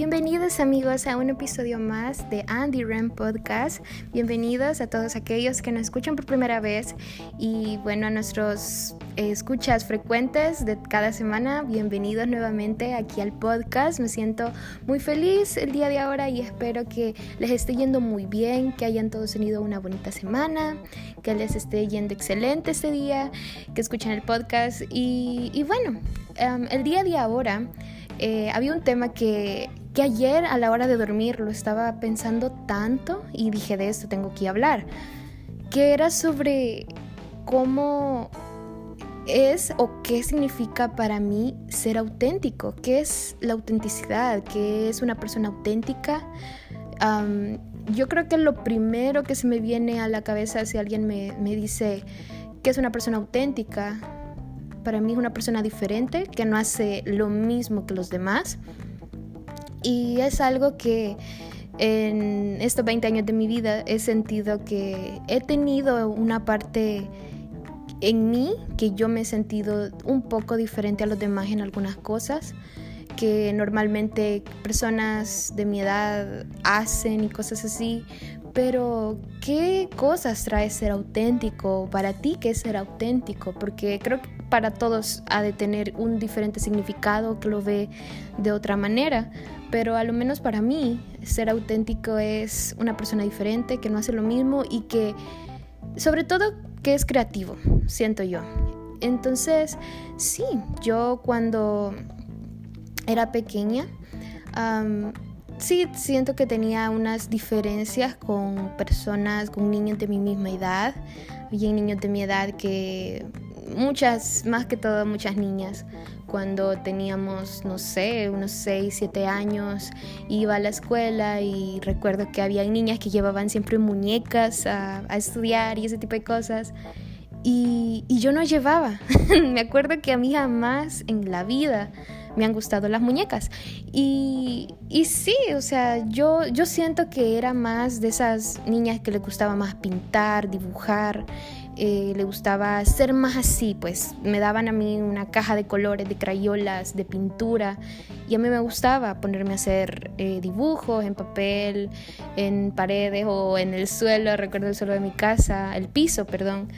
Bienvenidos amigos a un episodio más de Andy Ram Podcast. Bienvenidos a todos aquellos que nos escuchan por primera vez y bueno, a nuestros escuchas frecuentes de cada semana. Bienvenidos nuevamente aquí al podcast. Me siento muy feliz el día de ahora y espero que les esté yendo muy bien, que hayan todos tenido una bonita semana, que les esté yendo excelente este día, que escuchen el podcast y, y bueno, um, el día de ahora... Eh, había un tema que que ayer a la hora de dormir lo estaba pensando tanto y dije de esto tengo que hablar, que era sobre cómo es o qué significa para mí ser auténtico, qué es la autenticidad, qué es una persona auténtica. yo creo que lo primero que se me viene a la cabeza si alguien me, me dice que es una persona auténtica, para mí es una persona diferente, que no hace lo mismo que los demás y es algo que en estos 20 años de mi vida he sentido que he tenido una parte en mí que yo me he sentido un poco diferente a los demás en algunas cosas que normalmente personas de mi edad hacen y cosas así. Pero, ¿qué cosas trae ser auténtico para ti? ¿Qué es ser auténtico? Porque creo que para todos ha de tener un diferente significado que lo ve de otra manera pero a lo menos para mí ser auténtico es una persona diferente, que no hace lo mismo y que sobre todo que es creativo, siento yo. Entonces, sí, yo cuando era pequeña, sí siento que tenía unas diferencias con personas, con niños de mi misma edad. Había niños de mi edad que muchas, más que todo muchas niñas, cuando teníamos, no sé, unos 6, 7 años, iba a la escuela y recuerdo que había niñas que llevaban siempre muñecas a, estudiar y ese tipo de cosas. Y, yo no llevaba. me acuerdo que a mí jamás en la vida me han gustado las muñecas. Y, y sí, o sea, yo, yo siento que era más de esas niñas que le gustaba más pintar, dibujar. Eh, le gustaba ser más así, pues me daban a mí una caja de colores, de crayolas, de pintura y a mí me gustaba ponerme a hacer eh, dibujos en papel, en paredes o en el suelo, recuerdo el suelo de mi casa, el piso, perdón,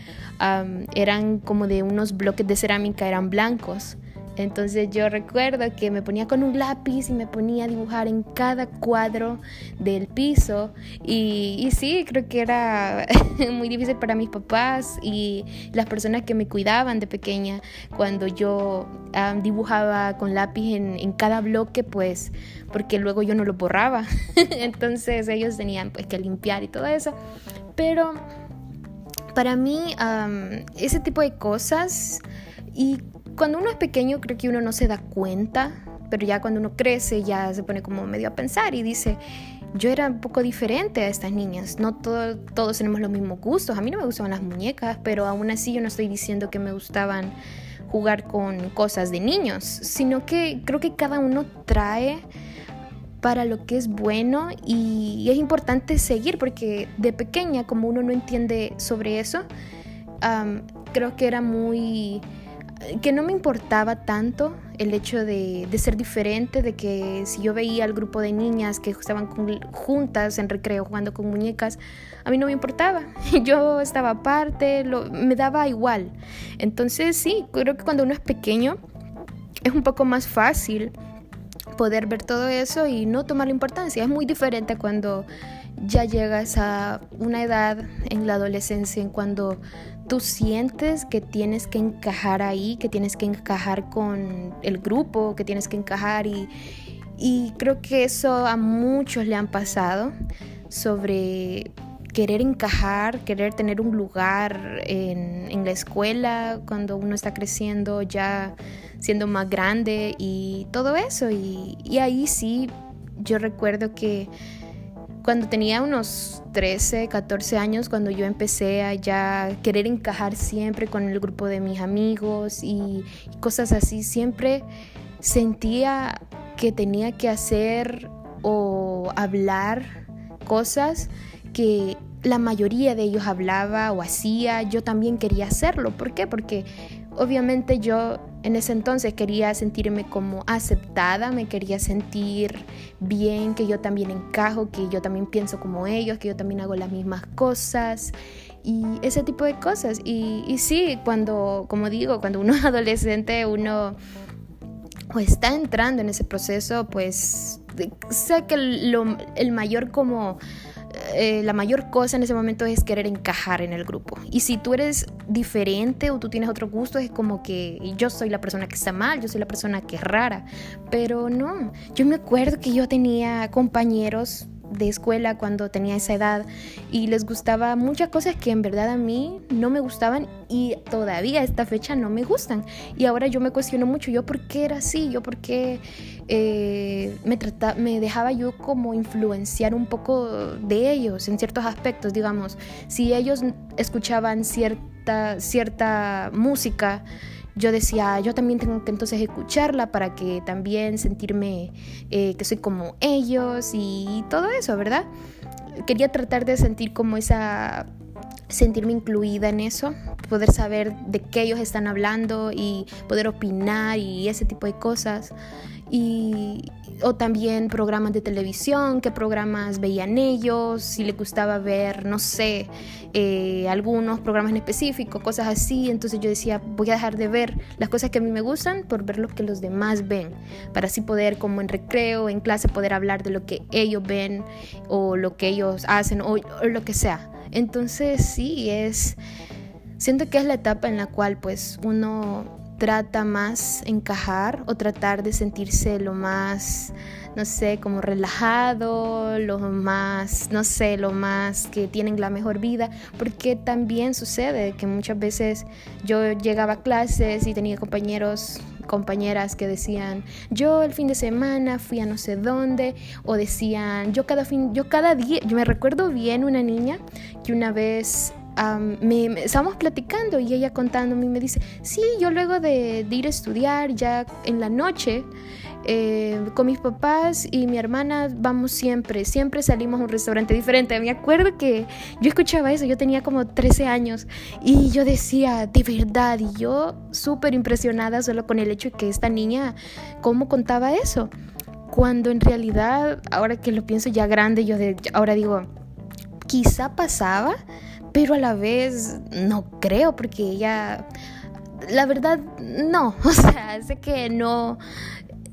eran como de unos bloques de cerámica, eran blancos entonces yo recuerdo que me ponía con un lápiz y me ponía a dibujar en cada cuadro del piso y, sí, creo que era muy difícil para mis papás y las personas que me cuidaban de pequeña cuando yo dibujaba con lápiz en, cada bloque, pues porque luego yo no lo borraba. Entonces ellos tenían pues que limpiar y todo eso. Pero para mí ese tipo de cosas y cuando uno es pequeño creo que uno no se da cuenta, pero ya cuando uno crece ya se pone como medio a pensar y dice, yo era un poco diferente a estas niñas, no todos tenemos los mismos gustos, a mí no me gustaban las muñecas, pero aún así yo no estoy diciendo que me gustaban jugar con cosas de niños, sino que creo que cada uno trae para lo que es bueno y, es importante seguir porque de pequeña como uno no entiende sobre eso, creo que era muy que no me importaba tanto el hecho de, ser diferente, de que si yo veía al grupo de niñas que estaban juntas en recreo jugando con muñecas, a mí no me importaba. Yo estaba aparte, me daba igual. Entonces sí, creo que cuando uno es pequeño es un poco más fácil poder ver todo eso y no tomar la importancia. Es muy diferente cuando ya llegas a una edad en la adolescencia en cuando tú sientes que tienes que encajar ahí, que tienes que encajar con el grupo, que tienes que encajar y, creo que eso a muchos le han pasado sobre querer encajar, querer tener un lugar en, la escuela cuando uno está creciendo, ya siendo más grande y todo eso. y ahí sí, yo recuerdo que cuando tenía unos 13, 14 años, cuando yo empecé a ya querer encajar siempre con el grupo de mis amigos y, cosas así, siempre sentía que tenía que hacer o hablar cosas que la mayoría de ellos hablaba o hacía, yo también quería hacerlo. ¿Por qué? Porque obviamente yo en ese entonces quería sentirme como aceptada, me quería sentir bien, que yo también encajo, que yo también pienso como ellos, que yo también hago las mismas cosas y ese tipo de cosas. Y, sí, cuando, como digo, cuando uno es adolescente, uno está entrando en ese proceso, pues sé que el mayor como eh, la mayor cosa en ese momento es querer encajar en el grupo. Y si tú eres diferente o tú tienes otro gusto, es como que yo soy la persona que está mal, yo soy la persona que es rara. Pero no, yo me acuerdo que yo tenía compañeros de escuela cuando tenía esa edad y les gustaba muchas cosas que en verdad a mí no me gustaban y todavía a esta fecha no me gustan. Y ahora yo me cuestiono mucho, yo por qué era así, yo por qué eh, me, me dejaba yo como influenciar un poco de ellos en ciertos aspectos, digamos, si ellos escuchaban cierta, cierta música, yo decía, yo también tengo que entonces escucharla para que también sentirme eh, que soy como ellos y todo eso, ¿verdad? Quería tratar de sentir como esa sentirme incluida en eso, poder saber de qué ellos están hablando y poder opinar y ese tipo de cosas y, o también programas de televisión, qué programas veían ellos, si les gustaba ver, no sé, eh, algunos programas en específico, cosas así. Entonces yo decía, voy a dejar de ver las cosas que a mí me gustan por ver lo que los demás ven, para así poder como en recreo, en clase, poder hablar de lo que ellos ven o lo que ellos hacen o, o lo que sea. Entonces sí, es, siento que es la etapa en la cual pues uno trata más encajar o tratar de sentirse lo más, no sé, como relajado, lo más, no sé, lo más que tienen la mejor vida, porque también sucede que muchas veces yo llegaba a clases y tenía compañeros compañeras que decían yo el fin de semana fui a no sé dónde o decían yo cada fin yo cada día yo me recuerdo bien una niña que una vez me, estábamos platicando y ella contándome y me dice, sí, yo luego de, ir a estudiar ya en la noche eh, con mis papás y mi hermana vamos siempre, siempre salimos a un restaurante diferente. Me acuerdo que yo escuchaba eso, yo tenía como 13 años y yo decía, de verdad, y yo súper impresionada solo con el hecho de que esta niña, ¿cómo contaba eso? Cuando en realidad, ahora que lo pienso ya grande, yo de, ahora digo, quizá pasaba pero a la vez no creo porque ella, la verdad, no, o sea, sé que no,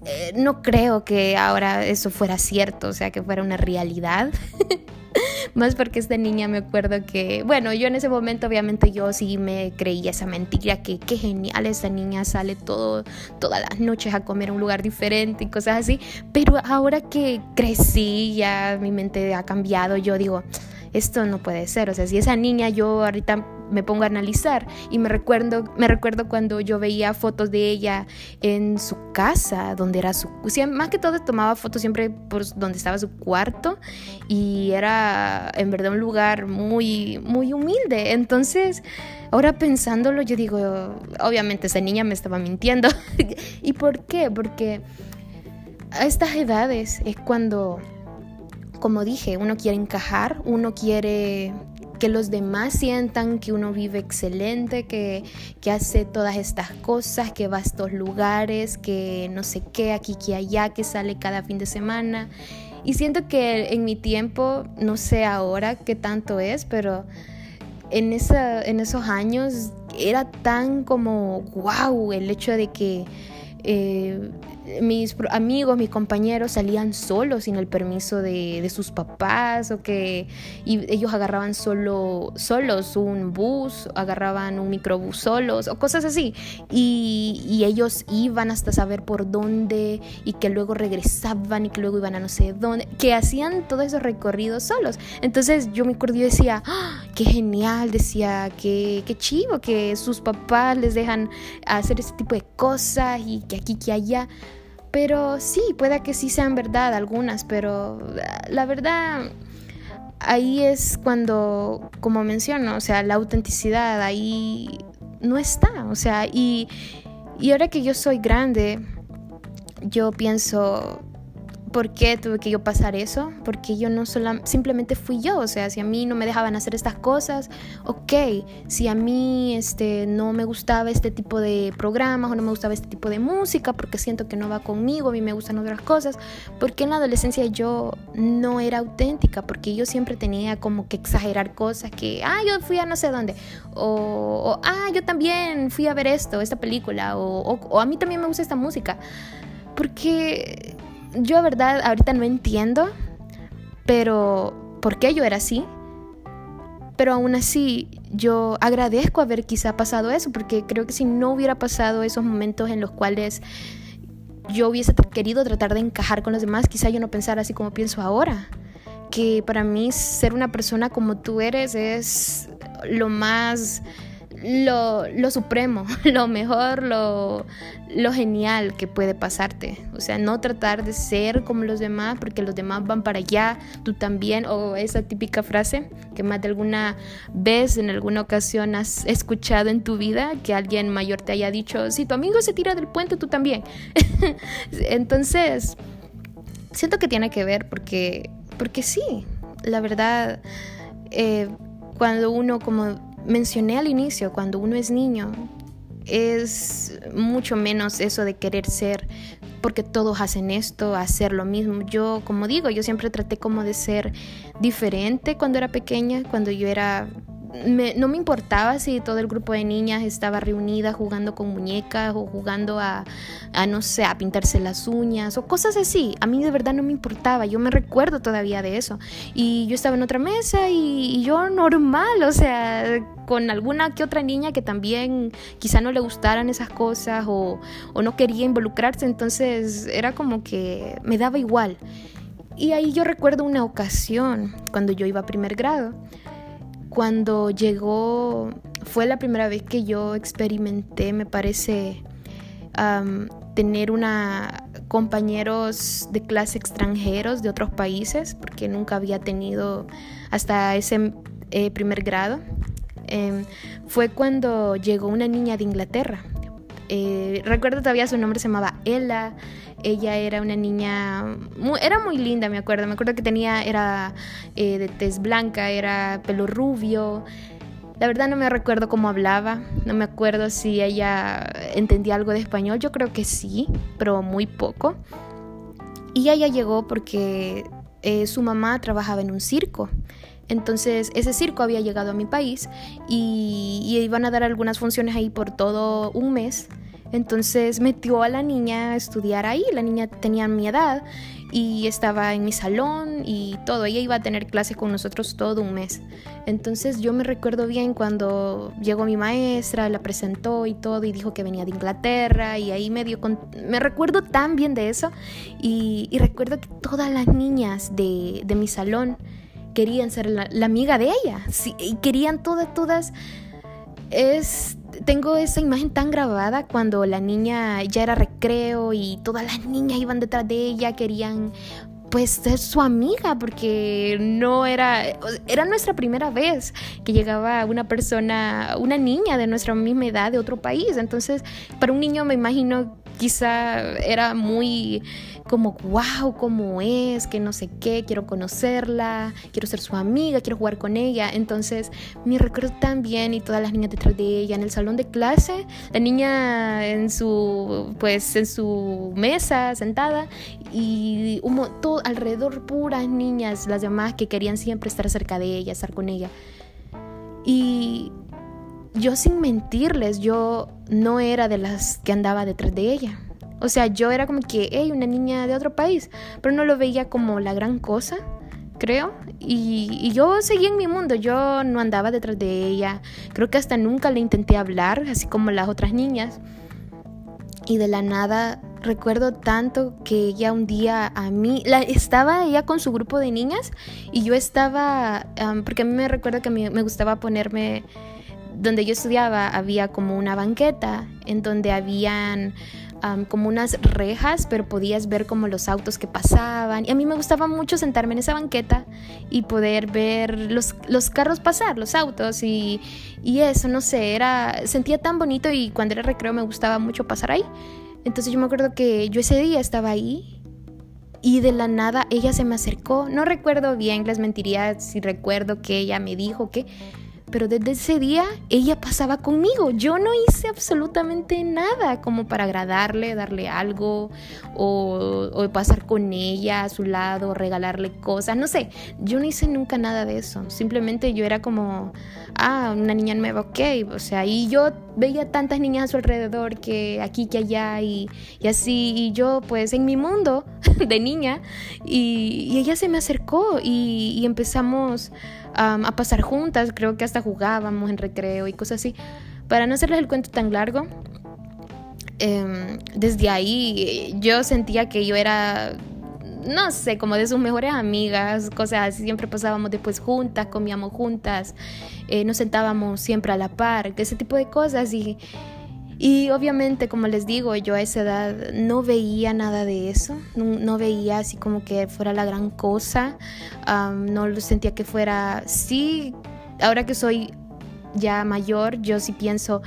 eh, no creo que ahora eso fuera cierto, o sea, que fuera una realidad. Más porque esta niña me acuerdo que, bueno, yo en ese momento obviamente yo sí me creía esa mentira, que qué genial esta niña sale todo, todas las noches a comer a un lugar diferente y cosas así, pero ahora que crecí, ya mi mente ha cambiado, yo digo, esto no puede ser, o sea, si esa niña yo ahorita me pongo a analizar y me recuerdo, me recuerdo cuando yo veía fotos de ella en su casa, donde era su, más que todo tomaba fotos siempre por donde estaba su cuarto y era en verdad un lugar muy, muy humilde, entonces ahora pensándolo yo digo, obviamente esa niña me estaba mintiendo, ¿y por qué? Porque a estas edades es cuando como dije, uno quiere encajar, uno quiere que los demás sientan que uno vive excelente, que, hace todas estas cosas, que va a estos lugares, que no sé qué, aquí, que allá, que sale cada fin de semana. Y siento que en mi tiempo, no sé ahora qué tanto es, pero en, esa, en esos años era tan como wow el hecho de que eh, mis amigos, mis compañeros salían solos sin el permiso de, sus papás o que ellos agarraban solo, solos un bus, agarraban un microbús solos o cosas así. Y, y, ellos iban hasta saber por dónde y que luego regresaban y que luego iban a no sé dónde, que hacían todos esos recorridos solos. Entonces yo me acuerdo y decía, ¡Ah, qué genial, decía, qué, qué chivo que sus papás les dejan hacer ese tipo de cosas y que aquí, que allá. Pero sí, puede que sí sean verdad algunas, pero la verdad ahí es cuando, como menciono, o sea, la autenticidad ahí no está, o sea, y, y ahora que yo soy grande, yo pienso, ¿Por qué tuve que yo pasar eso? Porque yo no solo, simplemente fui yo, o sea, si a mí no me dejaban hacer estas cosas, ok, si a mí este, no me gustaba este tipo de programas o no me gustaba este tipo de música porque siento que no va conmigo, a mí me gustan otras cosas, porque en la adolescencia yo no era auténtica, porque yo siempre tenía como que exagerar cosas, que, ah, yo fui a no sé dónde, o, ah, yo también fui a ver esto, esta película, o, o a mí también me gusta esta música, porque yo, verdad, ahorita no entiendo, pero ¿por qué yo era así? Pero aún así, yo agradezco haber quizá pasado eso, porque creo que si no hubiera pasado esos momentos en los cuales yo hubiese querido tratar de encajar con los demás, quizá yo no pensara así como pienso ahora. Que para mí ser una persona como tú eres es lo más lo, lo, supremo, lo mejor, lo, lo genial que puede pasarte. O sea, no tratar de ser como los demás porque los demás van para allá, tú también. O esa típica frase que más de alguna vez, en alguna ocasión has escuchado en tu vida, que alguien mayor te haya dicho, si tu amigo se tira del puente, tú también. Entonces, siento que tiene que ver porque, porque sí, la verdad, eh, cuando uno como mencioné al inicio, cuando uno es niño, es mucho menos eso de querer ser porque todos hacen esto, hacer lo mismo. Yo, como digo, yo siempre traté como de ser diferente cuando era pequeña, cuando yo era no me importaba si todo el grupo de niñas estaba reunida jugando con muñecas o jugando a, no sé, a pintarse las uñas o cosas así. A mí de verdad no me importaba, yo me recuerdo todavía de eso. Y yo estaba en otra mesa y, yo normal, o sea, con alguna que otra niña que también quizá no le gustaran esas cosas o, o no quería involucrarse, entonces era como que me daba igual. Y ahí yo recuerdo una ocasión cuando yo iba a primer grado cuando llegó, fue la primera vez que yo experimenté, me parece, tener una compañeros de clase extranjeros de otros países, porque nunca había tenido hasta ese eh, primer grado. Em, fue cuando llegó una niña de Inglaterra. Eh, recuerdo todavía su nombre se llamaba Ella. Ella era una niña, era muy linda, me acuerdo. Me acuerdo que tenía, era eh, de tez blanca, era pelo rubio. La verdad no me recuerdo cómo hablaba, no me acuerdo si ella entendía algo de español, yo creo que sí, pero muy poco. Y ella llegó porque eh, su mamá trabajaba en un circo. Entonces ese circo había llegado a mi país y, y, iban a dar algunas funciones ahí por todo un mes. Entonces metió a la niña a estudiar ahí. La niña tenía mi edad y estaba en mi salón y todo. Ella iba a tener clases con nosotros todo un mes. Entonces yo me recuerdo bien cuando llegó mi maestra, la presentó y todo y dijo que venía de Inglaterra y ahí me dio... Me recuerdo tan bien de eso y, recuerdo que todas las niñas de, mi salón querían ser la, amiga de ella. Y querían todas, todas... Es tengo esa imagen tan grabada cuando la niña ya era recreo y todas las niñas iban detrás de ella, querían pues ser su amiga porque no era era nuestra primera vez que llegaba una persona una niña de nuestra misma edad de otro país. Entonces para un niño me imagino quizá era muy como, wow, cómo es, que no sé qué, quiero conocerla, quiero ser su amiga, quiero jugar con ella. Entonces me recuerdo tan bien y todas las niñas detrás de ella en el salón de clase, la niña en su, pues, en su mesa sentada y todo alrededor puras niñas, las demás que querían siempre estar cerca de ella, estar con ella. Y yo sin mentirles, yo no era de las que andaba detrás de ella. O sea, yo era como que, hey, una niña de otro país, pero no lo veía como la gran cosa, creo. Y, yo seguía en mi mundo, yo no andaba detrás de ella. Creo que hasta nunca le intenté hablar, así como las otras niñas. Y de la nada recuerdo tanto que ella un día a mí, la, estaba ella con su grupo de niñas y yo estaba, porque a mí me recuerdo que me gustaba ponerme, donde yo estudiaba había como una banqueta en donde habían como unas rejas, pero podías ver como los autos que pasaban. Y a mí me gustaba mucho sentarme en esa banqueta y poder ver los, los carros pasar, los autos y, y, eso, no sé, era, sentía tan bonito y cuando era recreo me gustaba mucho pasar ahí. Entonces yo me acuerdo que yo ese día estaba ahí y de la nada ella se me acercó. No recuerdo bien, les mentiría si recuerdo que ella me dijo que pero desde ese día ella pasaba conmigo. Yo no hice absolutamente nada como para agradarle, darle algo o, pasar con ella a su lado, regalarle cosas. No sé, yo no hice nunca nada de eso. Simplemente yo era como, ah, una niña nueva, ok. O sea, y yo veía tantas niñas a su alrededor que aquí, que allá y, así. Y yo pues en mi mundo de niña y, ella se me acercó y, y empezamos a pasar juntas, creo que hasta jugábamos en recreo y cosas así. Para no hacerles el cuento tan largo, em, desde ahí yo sentía que yo era, no sé, como de sus mejores amigas, cosas así, siempre pasábamos después juntas, comíamos juntas, eh, nos sentábamos siempre a la par, ese tipo de cosas y y obviamente, como les digo, yo a esa edad no veía nada de eso, no, veía así como que fuera la gran cosa, no lo sentía que fuera, sí, ahora que soy ya mayor, yo sí pienso,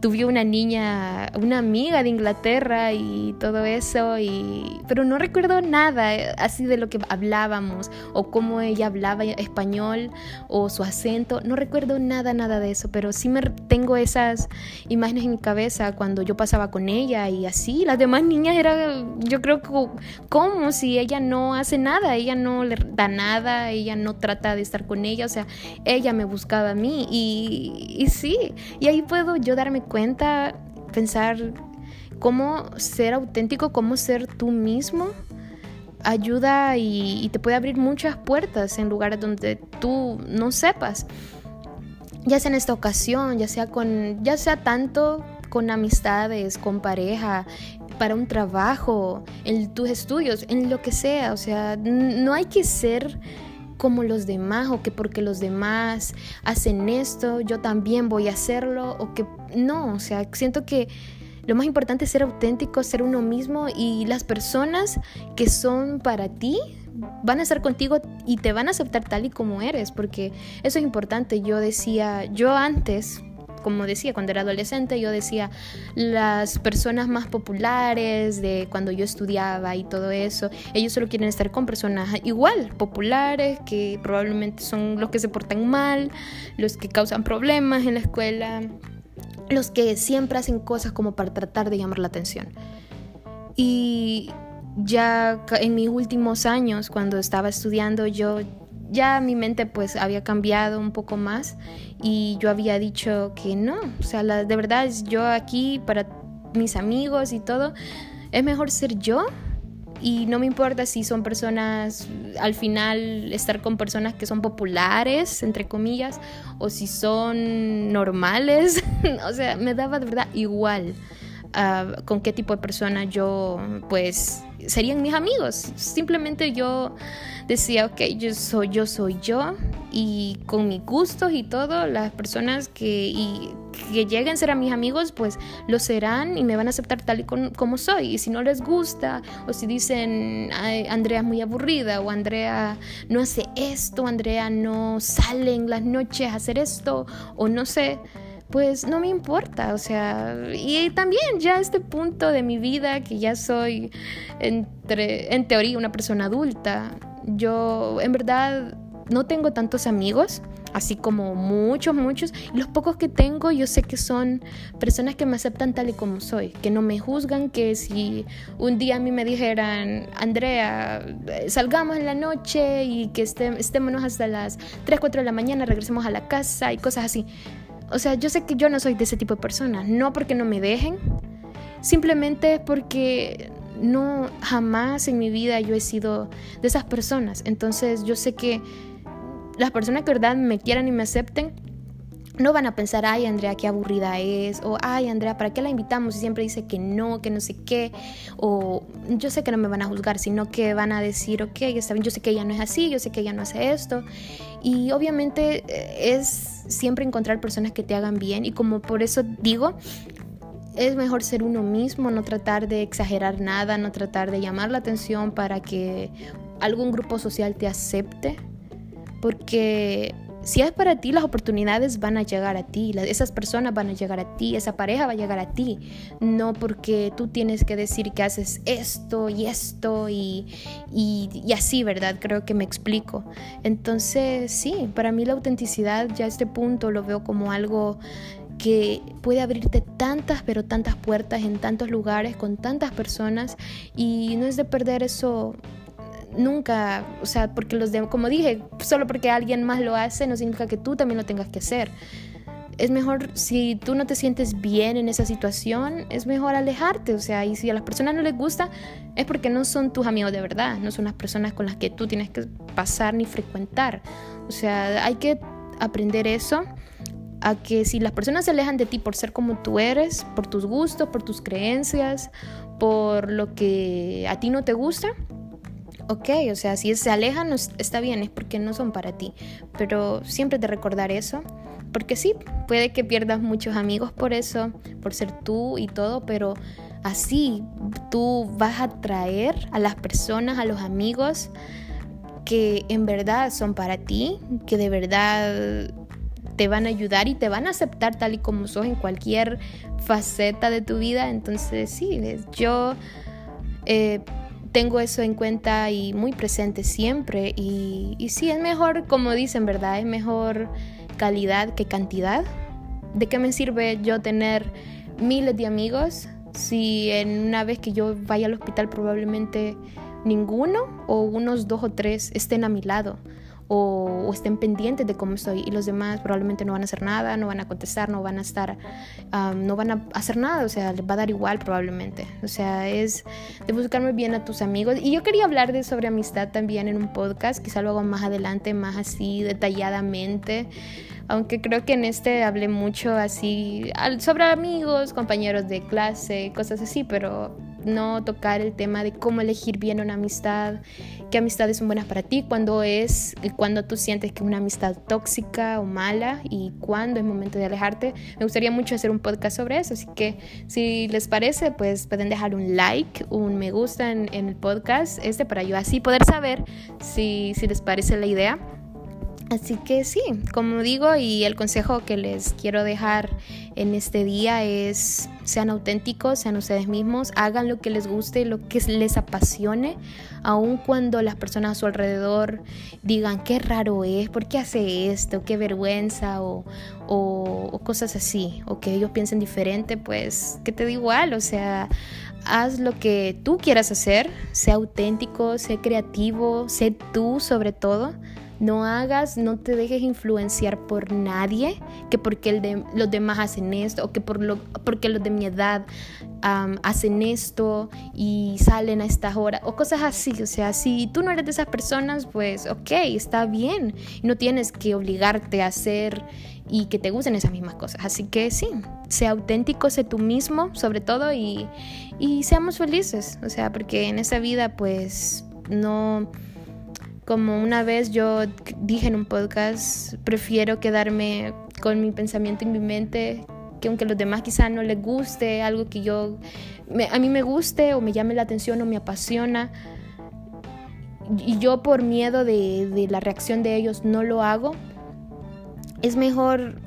tuve una niña, una amiga de Inglaterra y todo eso, y, pero no recuerdo nada eh, así de lo que hablábamos o cómo ella hablaba español o su acento, no recuerdo nada, nada de eso, pero sí me tengo esas imágenes en mi cabeza cuando yo pasaba con ella y así, las demás niñas era, yo creo que como si ella no hace nada, ella no le da nada, ella no trata de estar con ella, o sea, ella me buscaba a mí y y, sí, y ahí puedo yo darme cuenta, pensar cómo ser auténtico, cómo ser tú mismo ayuda y, te puede abrir muchas puertas en lugares donde tú no sepas. Ya sea en esta ocasión, ya sea con, ya sea tanto con amistades, con pareja, para un trabajo, en tus estudios, en lo que sea. O sea, no hay que ser como los demás o que porque los demás hacen esto, yo también voy a hacerlo o que no, o sea, siento que lo más importante es ser auténtico, ser uno mismo y las personas que son para ti van a estar contigo y te van a aceptar tal y como eres, porque eso es importante. Yo decía, yo antes como decía, cuando era adolescente, yo decía, las personas más populares de cuando yo estudiaba y todo eso, ellos solo quieren estar con personas igual, populares, que probablemente son los que se portan mal, los que causan problemas en la escuela, los que siempre hacen cosas como para tratar de llamar la atención. Y ya en mis últimos años, cuando estaba estudiando, yo ya mi mente pues había cambiado un poco más y yo había dicho que no, o sea, de verdad yo aquí para mis amigos y todo, es mejor ser yo y no me importa si son personas, al final estar con personas que son populares, entre comillas, o si son normales, o sea, me daba de verdad igual. Ah, con qué tipo de persona yo pues serían mis amigos. Simplemente yo decía, ok, yo soy yo, soy yo, y con mis gustos y todo, las personas que, que lleguen a ser a mis amigos, pues lo serán y me van a aceptar tal y como soy. Y si no les gusta, o si dicen, Andrea es muy aburrida, o Andrea no hace esto, Andrea no sale en las noches a hacer esto, o no sé pues no me importa, o sea, y también ya este punto de mi vida que ya soy entre, en teoría una persona adulta, yo en verdad no tengo tantos amigos, así como muchos, muchos. Los pocos que tengo, yo sé que son personas que me aceptan tal y como soy, que no me juzgan, que si un día a mí me dijeran, Andrea, salgamos en la noche y que estémonos hasta las 3, 4 de la mañana, regresemos a la casa y cosas así. O sea, yo sé que yo no soy de ese tipo de personas, no porque no me dejen, simplemente porque no jamás en mi vida yo he sido de esas personas. Entonces yo sé que las personas que verdad me quieran y me acepten, no van a pensar, ay Andrea, qué aburrida es, o ay Andrea, ¿para qué la invitamos? Y siempre dice que no, que no sé qué, o yo sé que no me van a juzgar, sino que van a decir, ok, está bien, yo sé que ella no es así, yo sé que ella no hace esto. Y obviamente eh, es siempre encontrar personas que te hagan bien, y como por eso digo, es mejor ser uno mismo, no tratar de exagerar nada, no tratar de llamar la atención para que algún grupo social te acepte, porque si es para ti, las oportunidades van a llegar a ti, esas personas van a llegar a ti, esa pareja va a llegar a ti, no porque tú tienes que decir que haces esto y esto y, y, así, ¿verdad? Creo que me explico. Entonces, sí, para mí la autenticidad ya a este punto lo veo como algo que puede abrirte tantas, pero tantas puertas en tantos lugares, con tantas personas, y no es de perder eso nunca, o sea, porque los de, como dije, solo porque alguien más lo hace no significa que tú también lo tengas que hacer. Es mejor, si tú no te sientes bien en esa situación, es mejor alejarte, o sea, y si a las personas no les gusta, es porque no son tus amigos de verdad, no son las personas con las que tú tienes que pasar ni frecuentar. O sea, hay que aprender eso a que si las personas se alejan de ti por ser como tú eres, por tus gustos, por tus creencias, por lo que a ti no te gusta, ok, o sea, si se alejan está bien, es porque no son para ti, pero siempre te recordar eso, porque sí, puede que pierdas muchos amigos por eso, por ser tú y todo, pero así tú vas a traer a las personas, a los amigos que en verdad son para ti, que de verdad te van a ayudar y te van a aceptar tal y como sos en cualquier faceta de tu vida. Entonces sí, yo... Eh, tengo eso en cuenta y muy presente siempre. Y, y sí, es mejor, como dicen, ¿verdad? Es mejor calidad que cantidad. ¿De qué me sirve yo tener miles de amigos si en una vez que yo vaya al hospital probablemente ninguno o unos dos o tres estén a mi lado? O, estén pendientes de cómo estoy y los demás probablemente no van a hacer nada, no van a contestar, no van a estar, no van a hacer nada, o sea, les va a dar igual probablemente. O sea, es de buscarme bien a tus amigos. Y yo quería hablar de sobre amistad también en un podcast, quizá lo hago más adelante, más así detalladamente aunque creo que en este hablé mucho así sobre amigos, compañeros de clase, cosas así, pero no tocar el tema de cómo elegir bien una amistad, qué amistades son buenas para ti, cuando es, cuando tú sientes que es una amistad tóxica o mala y cuándo es momento de alejarte. Me gustaría mucho hacer un podcast sobre eso, así que si les parece, pues pueden dejar un like, un me gusta en, el podcast este para yo así poder saber si, si les parece la idea. Así que sí, como digo, y el consejo que les quiero dejar en este día es sean auténticos, sean ustedes mismos, hagan lo que les guste, lo que les apasione, aun cuando las personas a su alrededor digan qué raro es, por qué hace esto, qué vergüenza o, cosas así, o que ellos piensen diferente, pues que te da igual, o sea, haz lo que tú quieras hacer, sea auténtico, sé creativo, sé tú sobre todo. No hagas, no te dejes influenciar por nadie, que porque los demás hacen esto, o que por lo, porque los de mi edad hacen esto y salen a estas horas, o cosas así. O sea, si tú no eres de esas personas, pues ok, está bien. No tienes que obligarte a hacer y que te gusten esas mismas cosas. Así que sí, sea auténtico, sé tú mismo, sobre todo, y, y seamos felices. O sea, porque en esa vida, pues no como una vez yo dije en un podcast, prefiero quedarme con mi pensamiento en mi mente, que aunque a los demás quizá no les guste, algo que yo, a mí me guste o me llame la atención o me apasiona, y yo por miedo de, de la reacción de ellos no lo hago, es mejor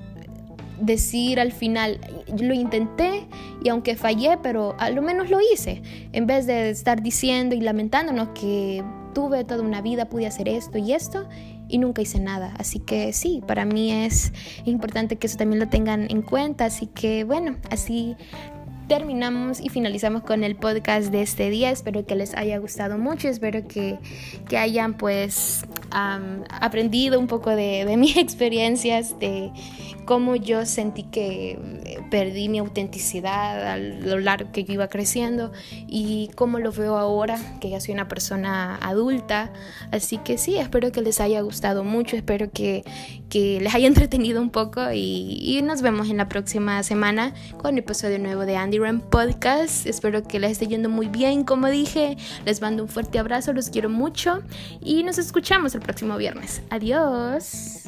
decir al final, lo intenté y aunque fallé, pero a lo menos lo hice, en vez de estar diciendo y lamentándonos que tuve toda una vida, pude hacer esto y esto y nunca hice nada. Así que sí, para mí es importante que eso también lo tengan en cuenta. Así que bueno, así terminamos y finalizamos con el podcast de este día. Espero que les haya gustado mucho, espero que, que hayan pues aprendido un poco de, de, mis experiencias, de cómo yo sentí que eh, perdí mi autenticidad a lo largo que yo iba creciendo y cómo lo veo ahora que ya soy una persona adulta. Así que sí, espero que les haya gustado mucho, espero que, que les haya entretenido un poco y, y nos vemos en la próxima semana con un episodio nuevo de Andy Ram Podcast. Espero que les esté yendo muy bien, como dije. Les mando un fuerte abrazo, los quiero mucho y nos escuchamos el próximo viernes. Adiós.